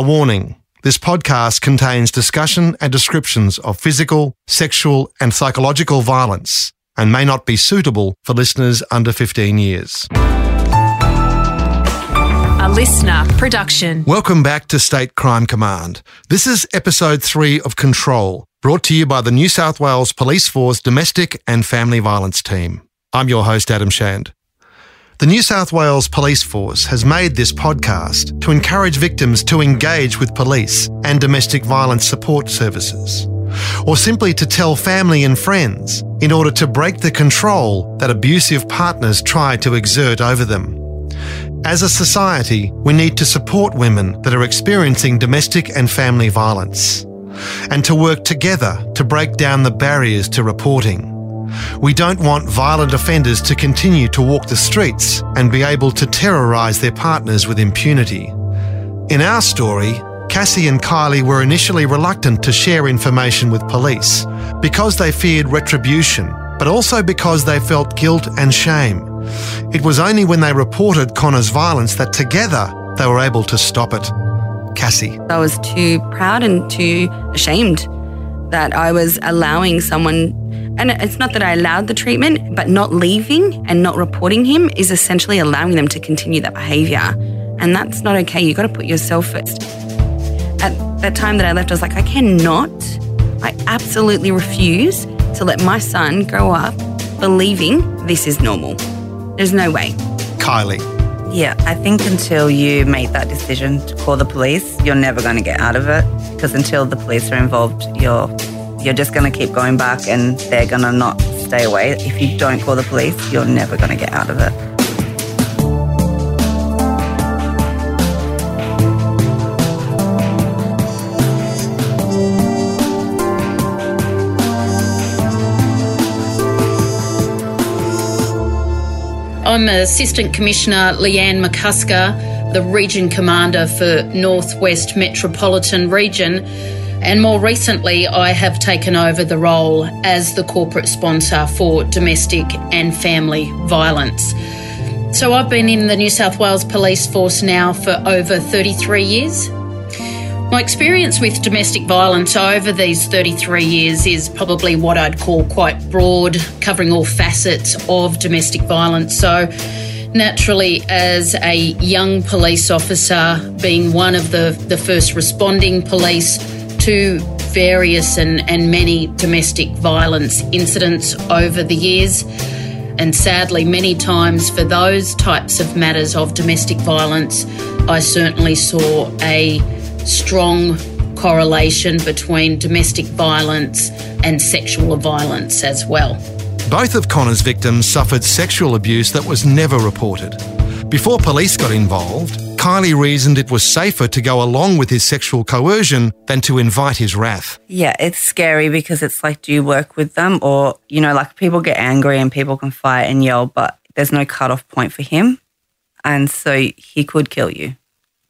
A warning. This podcast contains discussion and descriptions of physical, sexual, and psychological violence and may not be suitable for listeners under 15 years. A LiSTNR production. Welcome back to State Crime Command. This is episode three of Control, brought to you by the New South Wales Police Force Domestic and Family Violence Team. I'm your host, Adam Shand. The New South Wales Police Force has made this podcast to encourage victims to engage with police and domestic violence support services, or simply to tell family and friends in order to break the control that abusive partners try to exert over them. As a society, we need to support women that are experiencing domestic and family violence, and to work together to break down the barriers to reporting. We don't want violent offenders to continue to walk the streets and be able to terrorise their partners with impunity. In our story, Cassie and Kylie were initially reluctant to share information with police because they feared retribution, but also because they felt guilt and shame. It was only when they reported Connor's violence that together they were able to stop it. Cassie. I was too proud and too ashamed that I was allowing someone and it's not that I allowed the treatment, but not leaving and not reporting him is essentially allowing them to continue that behavior. And that's not okay. You've got to put yourself first. At that time that I left, I was like, I cannot, I absolutely refuse to let my son grow up believing this is normal. There's no way. Kylie. Yeah, I think until you make that decision to call the police, you're never going to get out of it. Because until the police are involved, you're you're just going to keep going back and they're going to not stay away. If you don't call the police, you're never going to get out of it. I'm Assistant Commissioner Leanne McCusker, the Region Commander for Northwest Metropolitan Region. And more recently, I have taken over the role as the corporate sponsor for domestic and family violence. So I've been in the New South Wales Police Force now for over 33 years. My experience with domestic violence over these 33 years is probably what I'd call quite broad, covering all facets of domestic violence. So, naturally, as a young police officer, being one of the, the first responding police, to various and, and many domestic violence incidents over the years. And sadly, many times for those types of matters of domestic violence, I certainly saw a strong correlation between domestic violence and sexual violence as well. Both of Connor's victims suffered sexual abuse that was never reported. Before police got involved, Kylie reasoned it was safer to go along with his sexual coercion than to invite his wrath. Yeah, it's scary because it's like, do you work with them? Or, you know, like people get angry and people can fight and yell, but there's no cutoff point for him. And so he could kill you.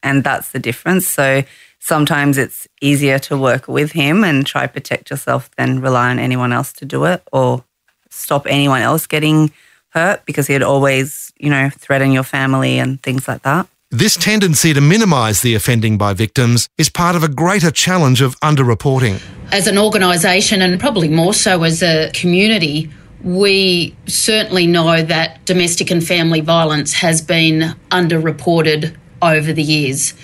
And that's the difference. So sometimes it's easier to work with him and try protect yourself than rely on anyone else to do it or stop anyone else getting hurt because he'd always, you know, threaten your family and things like that. This tendency to minimise the offending by victims is part of a greater challenge of underreporting. As an organisation, and probably more so as a community, we certainly know that domestic and family violence has been underreported over the years.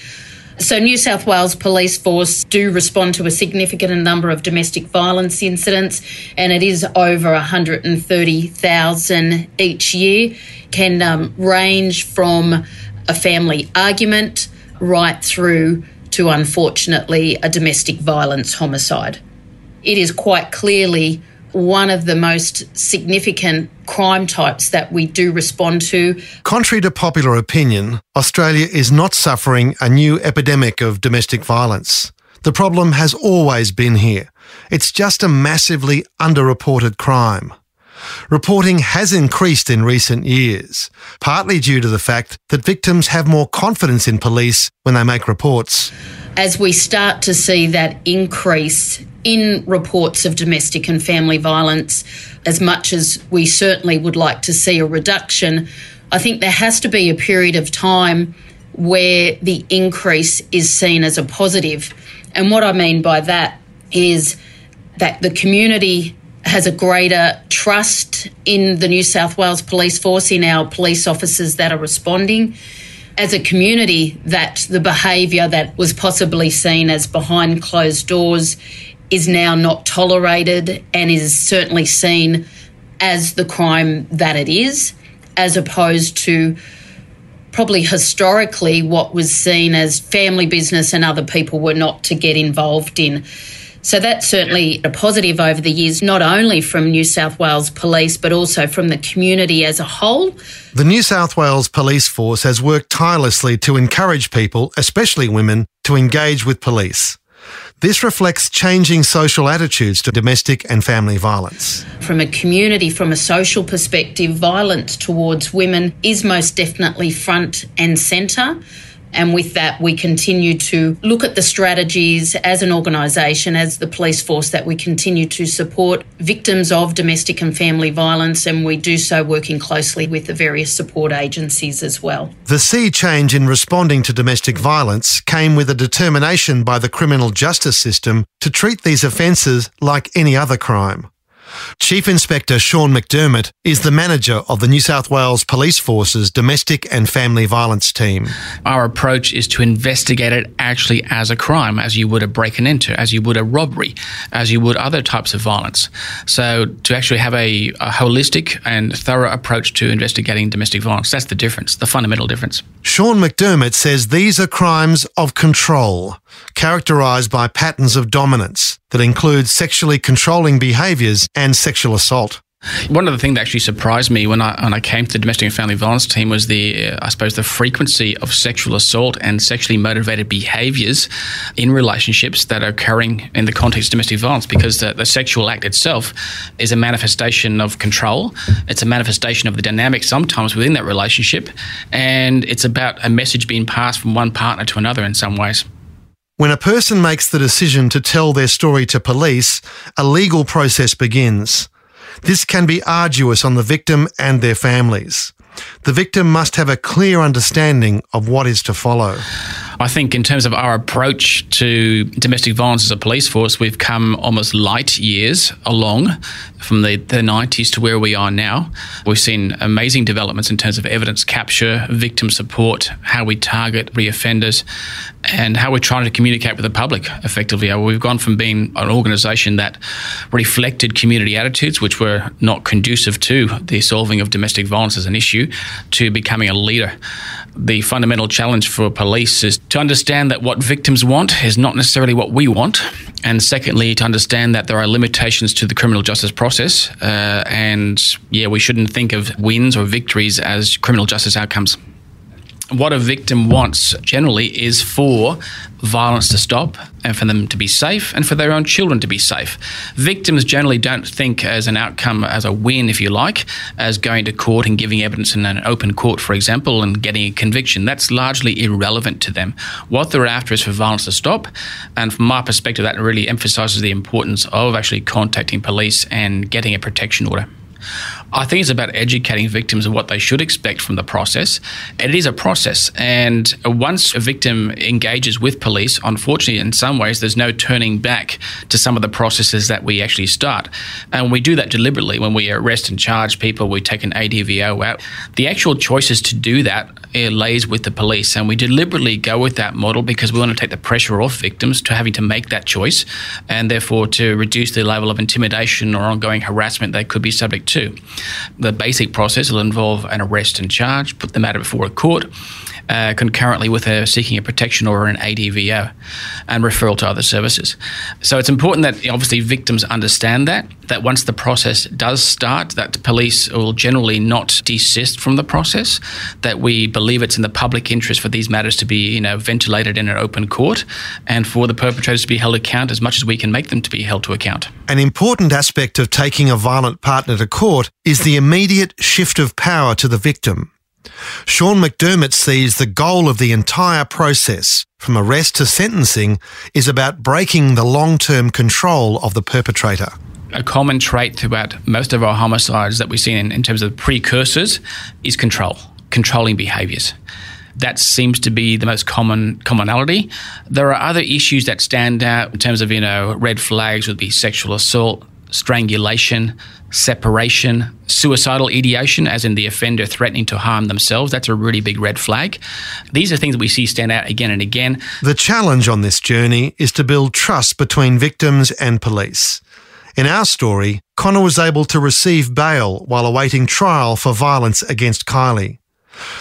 So, New South Wales Police Force do respond to a significant number of domestic violence incidents, and it is over 130,000 each year. Can um, range from a family argument right through to, unfortunately, a domestic violence homicide. It is quite clearly one of the most significant crime types that we do respond to. Contrary to popular opinion, Australia is not suffering a new epidemic of domestic violence. The problem has always been here. It's just a massively underreported crime. Reporting has increased in recent years, partly due to the fact that victims have more confidence in police when they make reports. As we start to see that increase in reports of domestic and family violence, as much as we certainly would like to see a reduction, I think there has to be a period of time where the increase is seen as a positive. And what I mean by that is that the community has a greater trust in the New South Wales Police Force, in our police officers that are responding. As a community, that the behaviour that was possibly seen as behind closed doors is now not tolerated and is certainly seen as the crime that it is, as opposed to probably historically what was seen as family business and other people were not to get involved in. So that's certainly a positive over the years, not only from New South Wales Police, but also from the community as a whole. The New South Wales Police Force has worked tirelessly to encourage people, especially women, to engage with police. This reflects changing social attitudes to domestic and family violence. From a community, from a social perspective, violence towards women is most definitely front and centre. And with that, we continue to look at the strategies as an organisation, as the police force, that we continue to support victims of domestic and family violence. And we do so working closely with the various support agencies as well. The sea change in responding to domestic violence came with a determination by the criminal justice system to treat these offences like any other crime. Chief Inspector Sean McDermott is the manager of the New South Wales Police Force's Domestic and Family Violence Team. Our approach is to investigate it actually as a crime, as you would a break and enter, as you would a robbery, as you would other types of violence. So to actually have a, a holistic and thorough approach to investigating domestic violence, that's the difference, the fundamental difference. Sean McDermott says these are crimes of control, characterised by patterns of dominance that include sexually controlling behaviours and sexual assault. One of the things that actually surprised me when I when I came to the domestic and family violence team was the I suppose the frequency of sexual assault and sexually motivated behaviours in relationships that are occurring in the context of domestic violence because the, the sexual act itself is a manifestation of control. It's a manifestation of the dynamic sometimes within that relationship, and it's about a message being passed from one partner to another in some ways. When a person makes the decision to tell their story to police, a legal process begins. This can be arduous on the victim and their families. The victim must have a clear understanding of what is to follow. I think in terms of our approach to domestic violence as a police force, we've come almost light years along from the, the 90s to where we are now. We've seen amazing developments in terms of evidence capture, victim support, how we target reoffenders, and how we're trying to communicate with the public effectively. Uh, we've gone from being an organisation that reflected community attitudes, which were not conducive to the solving of domestic violence as an issue, to becoming a leader the fundamental challenge for police is to understand that what victims want is not necessarily what we want. And secondly, to understand that there are limitations to the criminal justice process. Uh, and yeah, we shouldn't think of wins or victories as criminal justice outcomes what a victim wants generally is for violence to stop and for them to be safe and for their own children to be safe. Victims generally don't think as an outcome, as a win, if you like, as going to court and giving evidence in an open court, for example, and getting a conviction. That's largely irrelevant to them. What they're after is for violence to stop. And from my perspective, that really emphasizes the importance of actually contacting police and getting a protection order. I think it's about educating victims of what they should expect from the process. It is a process, and once a victim engages with police, unfortunately, in some ways, there's no turning back to some of the processes that we actually start. And we do that deliberately when we arrest and charge people, we take an ADVO out. The actual choices to do that lays with the police, and we deliberately go with that model because we want to take the pressure off victims to having to make that choice, and therefore to reduce the level of intimidation or ongoing harassment they could be subject to. The basic process will involve an arrest and charge, put the matter before a court, uh, concurrently with a, seeking a protection order an ADVO and referral to other services. So it's important that obviously victims understand that, that once the process does start, that police will generally not desist from the process, that we believe it's in the public interest for these matters to be you know, ventilated in an open court and for the perpetrators to be held account as much as we can make them to be held to account. An important aspect of taking a violent partner to court is the immediate shift of power to the victim. Sean McDermott sees the goal of the entire process, from arrest to sentencing, is about breaking the long term control of the perpetrator. A common trait throughout most of our homicides that we see in, in terms of precursors is control, controlling behaviours. That seems to be the most common commonality. There are other issues that stand out in terms of, you know, red flags would be sexual assault, strangulation, separation, suicidal ideation, as in the offender threatening to harm themselves. That's a really big red flag. These are things that we see stand out again and again. The challenge on this journey is to build trust between victims and police. In our story, Connor was able to receive bail while awaiting trial for violence against Kylie.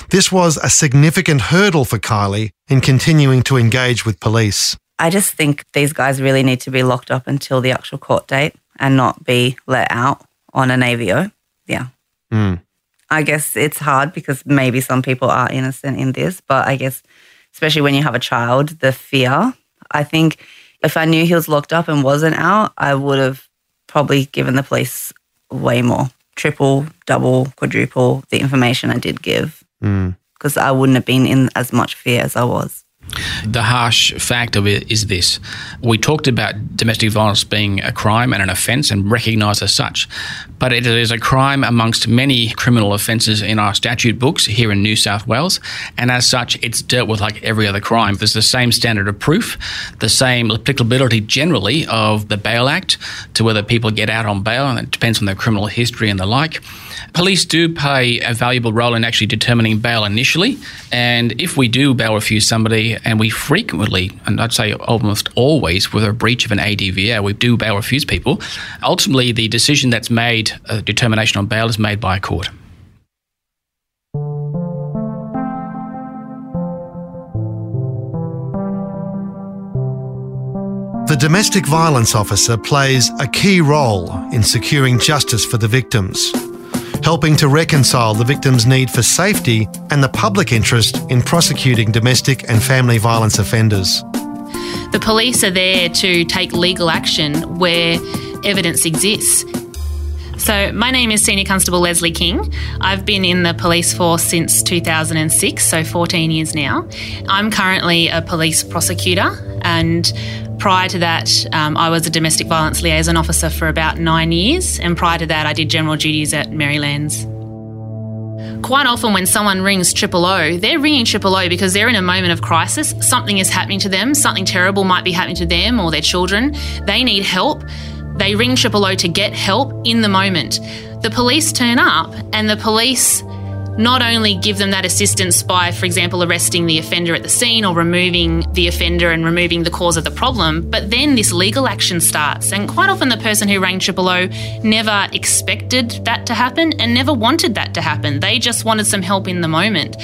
This was a significant hurdle for Kylie in continuing to engage with police. I just think these guys really need to be locked up until the actual court date and not be let out on an AVO. Yeah. Mm. I guess it's hard because maybe some people are innocent in this, but I guess, especially when you have a child, the fear. I think if I knew he was locked up and wasn't out, I would have probably given the police way more triple, double, quadruple the information I did give because I wouldn't have been in as much fear as I was. The harsh fact of it is this. We talked about domestic violence being a crime and an offence and recognised as such, but it is a crime amongst many criminal offences in our statute books here in New South Wales, and as such, it's dealt with like every other crime. There's the same standard of proof, the same applicability generally of the Bail Act to whether people get out on bail, and it depends on their criminal history and the like. Police do play a valuable role in actually determining bail initially. And if we do bail refuse somebody, and we frequently, and I'd say almost always, with a breach of an ADVR, we do bail refuse people, ultimately the decision that's made, a determination on bail, is made by a court. The domestic violence officer plays a key role in securing justice for the victims, helping to reconcile the victim's need for safety and the public interest in prosecuting domestic and family violence offenders. The police are there to take legal action where evidence exists. So, my name is Senior Constable Leslie King. I've been in the police force since 2006, so 14 years now. I'm currently a police prosecutor, and prior to that, um, I was a domestic violence liaison officer for about nine years, and prior to that, I did general duties at Merrylands. Quite often, when someone rings Triple O, they're ringing Triple O because they're in a moment of crisis. Something is happening to them, something terrible might be happening to them or their children. They need help. They ring Triple O to get help in the moment. The police turn up, and the police not only give them that assistance by, for example, arresting the offender at the scene or removing the offender and removing the cause of the problem, but then this legal action starts. And quite often, the person who rang Triple O never expected that to happen and never wanted that to happen. They just wanted some help in the moment.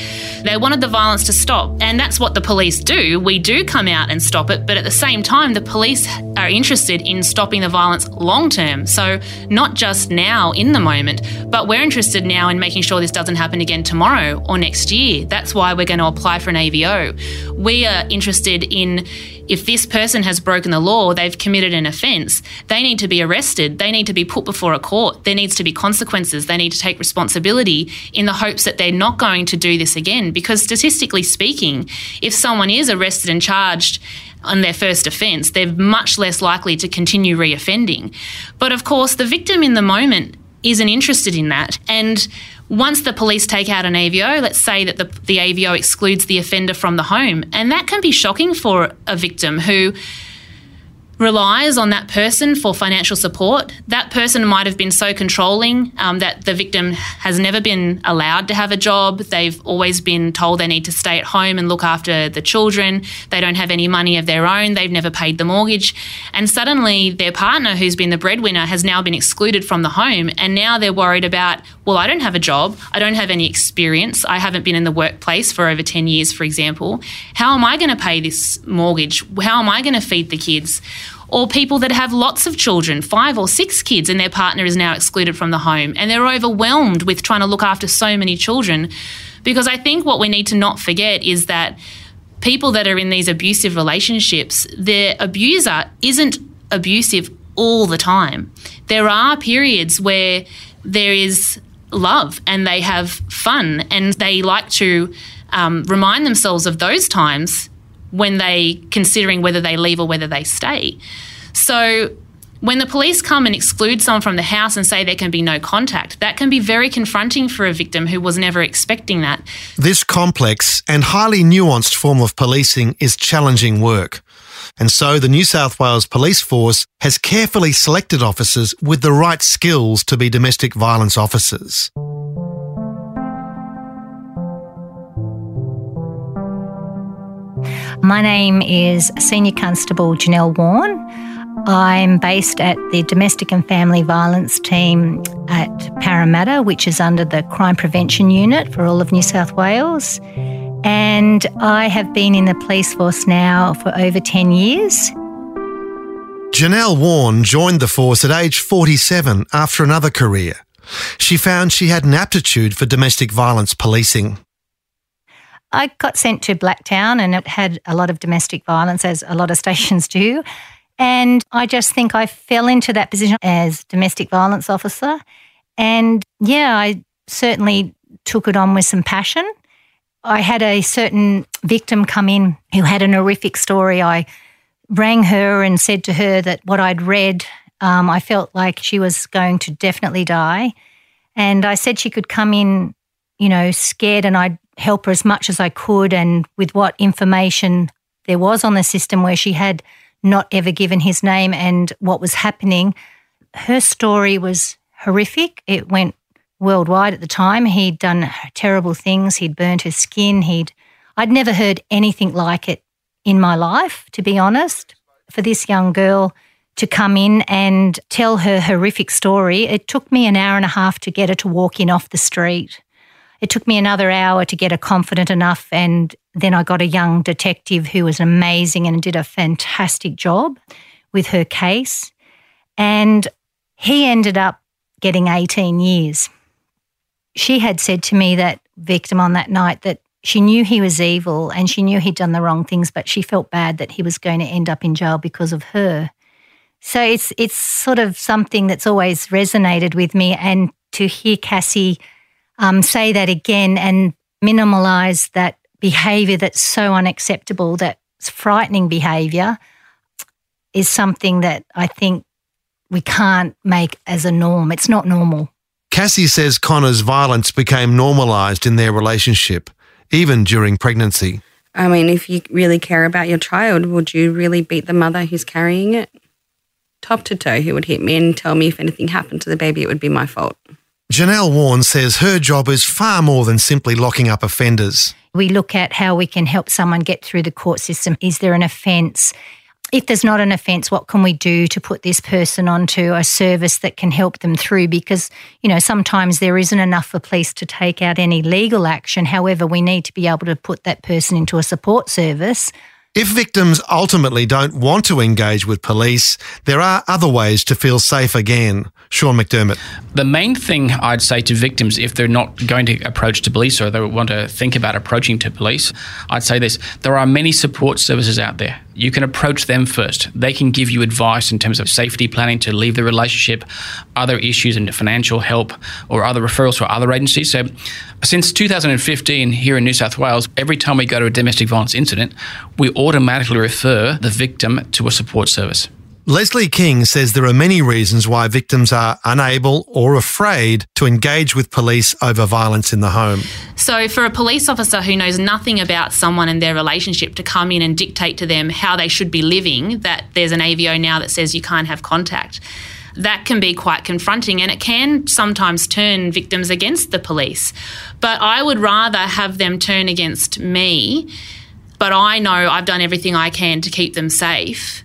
They wanted the violence to stop. And that's what the police do. We do come out and stop it, but at the same time, the police are interested in stopping the violence long term. So, not just now in the moment, but we're interested now in making sure this doesn't happen again tomorrow or next year. That's why we're going to apply for an AVO. We are interested in if this person has broken the law, they've committed an offence, they need to be arrested, they need to be put before a court, there needs to be consequences, they need to take responsibility in the hopes that they're not going to do this again. Because statistically speaking, if someone is arrested and charged, on their first offence, they're much less likely to continue reoffending. But of course, the victim in the moment isn't interested in that. And once the police take out an AVO, let's say that the, the AVO excludes the offender from the home, and that can be shocking for a victim who relies on that person for financial support. That person might have been so controlling um, that the victim has never been allowed to have a job. They've always been told they need to stay at home and look after the children. They don't have any money of their own. They've never paid the mortgage. And suddenly, their partner, who's been the breadwinner, has now been excluded from the home. And now they're worried about, well, I don't have a job. I don't have any experience. I haven't been in the workplace for over 10 years, for example. How am I going to pay this mortgage? How am I going to feed the kids? Or people that have lots of children, five or six kids, and their partner is now excluded from the home. And they're overwhelmed with trying to look after so many children. Because I think what we need to not forget is that people that are in these abusive relationships, their abuser isn't abusive all the time. There are periods where there is love and they have fun and they like to um, remind themselves of those times when they considering whether they leave or whether they stay. So When the police come and exclude someone from the house and say there can be no contact, that can be very confronting for a victim who was never expecting that. This complex and highly nuanced form of policing is challenging work. And so the New South Wales Police Force has carefully selected officers with the right skills to be domestic violence officers. My name is Senior Constable Janelle Warren. I'm based at the Domestic and Family Violence Team at Parramatta, which is under the Crime Prevention Unit for all of New South Wales. And I have been in the police force now for over 10 years. Janelle Warren joined the force at age 47 after another career. She found she had an aptitude for domestic violence policing. I got sent to Blacktown and it had a lot of domestic violence, as a lot of stations do. And I just think I fell into that position as domestic violence officer. And yeah, I certainly took it on with some passion. I had a certain victim come in who had an horrific story. I rang her and said to her that what I'd read, um, I felt like she was going to definitely die. And I said she could come in, you know, scared, and I'd help her as much as I could and with what information there was on the system where she had not ever given his name and what was happening. Her story was horrific. It went worldwide at the time. He'd done terrible things. He'd burned her skin. He'd I'd never heard anything like it in my life, to be honest. For this young girl to come in and tell her horrific story, it took me an hour and a half to get her to walk in off the street. It took me another hour to get her confident enough. And then I got a young detective who was amazing and did a fantastic job with her case. And he ended up getting 18 years. She had said to me, that victim on that night, that she knew he was evil and she knew he'd done the wrong things, but she felt bad that he was going to end up in jail because of her. So it's it's sort of something that's always resonated with me. And to hear Cassie um, say that again and minimalize that behavior that's so unacceptable, that's frightening behavior, is something that I think we can't make as a norm. It's not normal. Cassie says Connor's violence became normalised in their relationship, even during pregnancy. I mean, if you really care about your child, would you really beat the mother who's carrying it? Top to toe, he would hit me and tell me if anything happened to the baby, it would be my fault. Janelle Warren says her job is far more than simply locking up offenders. We look at how we can help someone get through the court system. Is there an offence? If there's not an offence, what can we do to put this person onto a service that can help them through? Because, you know, sometimes there isn't enough for police to take out any legal action. However, we need to be able to put that person into a support service if victims ultimately don't want to engage with police, there are other ways to feel safe again. Sean McDermott. The main thing I'd say to victims, if they're not going to approach to police or they want to think about approaching to police, I'd say this there are many support services out there. You can approach them first. They can give you advice in terms of safety planning to leave the relationship, other issues and financial help, or other referrals to other agencies. So, since 2015, here in New South Wales, every time we go to a domestic violence incident, we automatically refer the victim to a support service. Leslie King says there are many reasons why victims are unable or afraid to engage with police over violence in the home. So, for a police officer who knows nothing about someone and their relationship to come in and dictate to them how they should be living, that there's an AVO now that says you can't have contact, that can be quite confronting and it can sometimes turn victims against the police. But I would rather have them turn against me, but I know I've done everything I can to keep them safe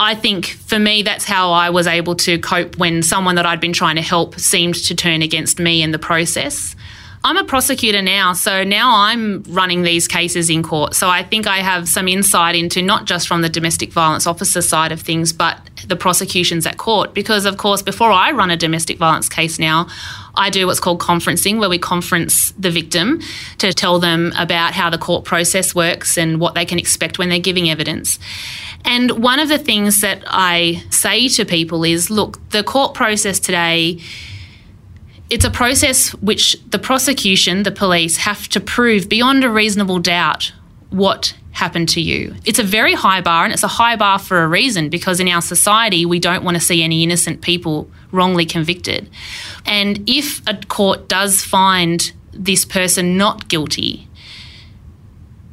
I think for me, that's how I was able to cope when someone that I'd been trying to help seemed to turn against me in the process. I'm a prosecutor now, so now I'm running these cases in court. So I think I have some insight into not just from the domestic violence officer side of things, but the prosecutions at court. Because, of course, before I run a domestic violence case now, I do what's called conferencing, where we conference the victim to tell them about how the court process works and what they can expect when they're giving evidence. And one of the things that I say to people is look, the court process today. It's a process which the prosecution, the police, have to prove beyond a reasonable doubt what happened to you. It's a very high bar, and it's a high bar for a reason because in our society, we don't want to see any innocent people wrongly convicted. And if a court does find this person not guilty,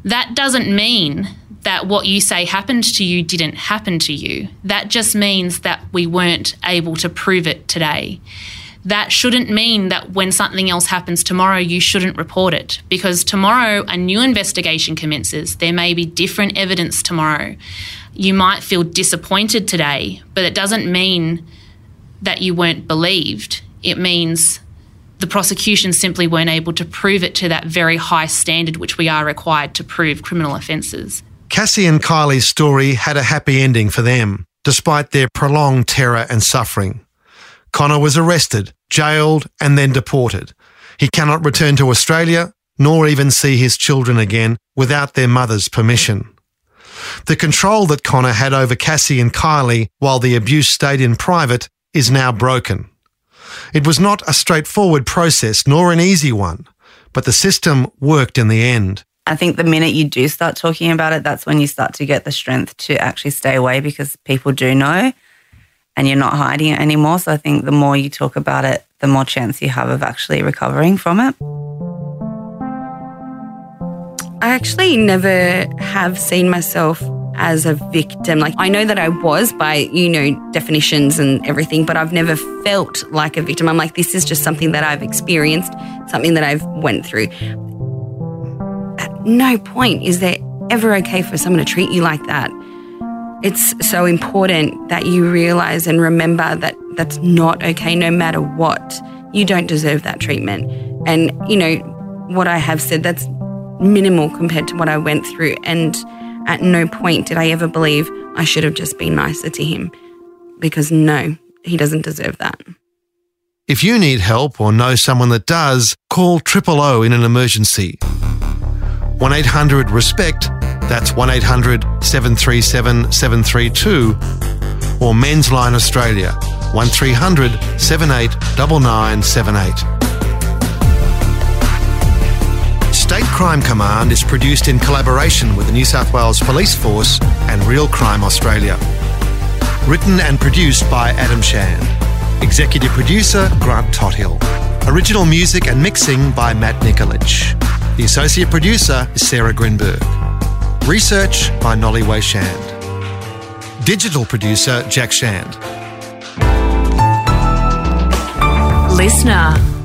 that doesn't mean that what you say happened to you didn't happen to you. That just means that we weren't able to prove it today that shouldn't mean that when something else happens tomorrow, you shouldn't report it because tomorrow a new investigation commences. There may be different evidence tomorrow. You might feel disappointed today, but it doesn't mean that you weren't believed. It means the prosecution simply weren't able to prove it to that very high standard which we are required to prove criminal offences. Cassie and Kylie's story had a happy ending for them, despite their prolonged terror and suffering. Connor was arrested, jailed, and then deported. He cannot return to Australia nor even see his children again without their mother's permission. The control that Connor had over Cassie and Kylie while the abuse stayed in private is now broken. It was not a straightforward process nor an easy one, but the system worked in the end. I think the minute you do start talking about it, that's when you start to get the strength to actually stay away because people do know and you're not hiding it anymore. So I think the more you talk about it, the more chance you have of actually recovering from it. I actually never have seen myself as a victim. Like I know that I was by, you know, definitions and everything, but I've never felt like a victim. I'm like this is just something that I've experienced, something that I've went through. At no point is there ever okay for someone to treat you like that. It's so important that you realize and remember that that's not okay no matter what. You don't deserve that treatment. And, you know, what I have said, that's minimal compared to what I went through. And at no point did I ever believe I should have just been nicer to him because no, he doesn't deserve that. If you need help or know someone that does, call Triple O in an emergency. 1 800 RESPECT that's 1800 737 732 or Men's Line Australia 1300 78 9978. State Crime Command is produced in collaboration with the New South Wales Police Force and Real Crime Australia. Written and produced by Adam Shand. Executive producer Grant Tothill. Original music and mixing by Matt Nikolic. The associate producer is Sarah Grinberg. Research by Nolly Way Shand. Digital producer Jack Shand. LiSTNR.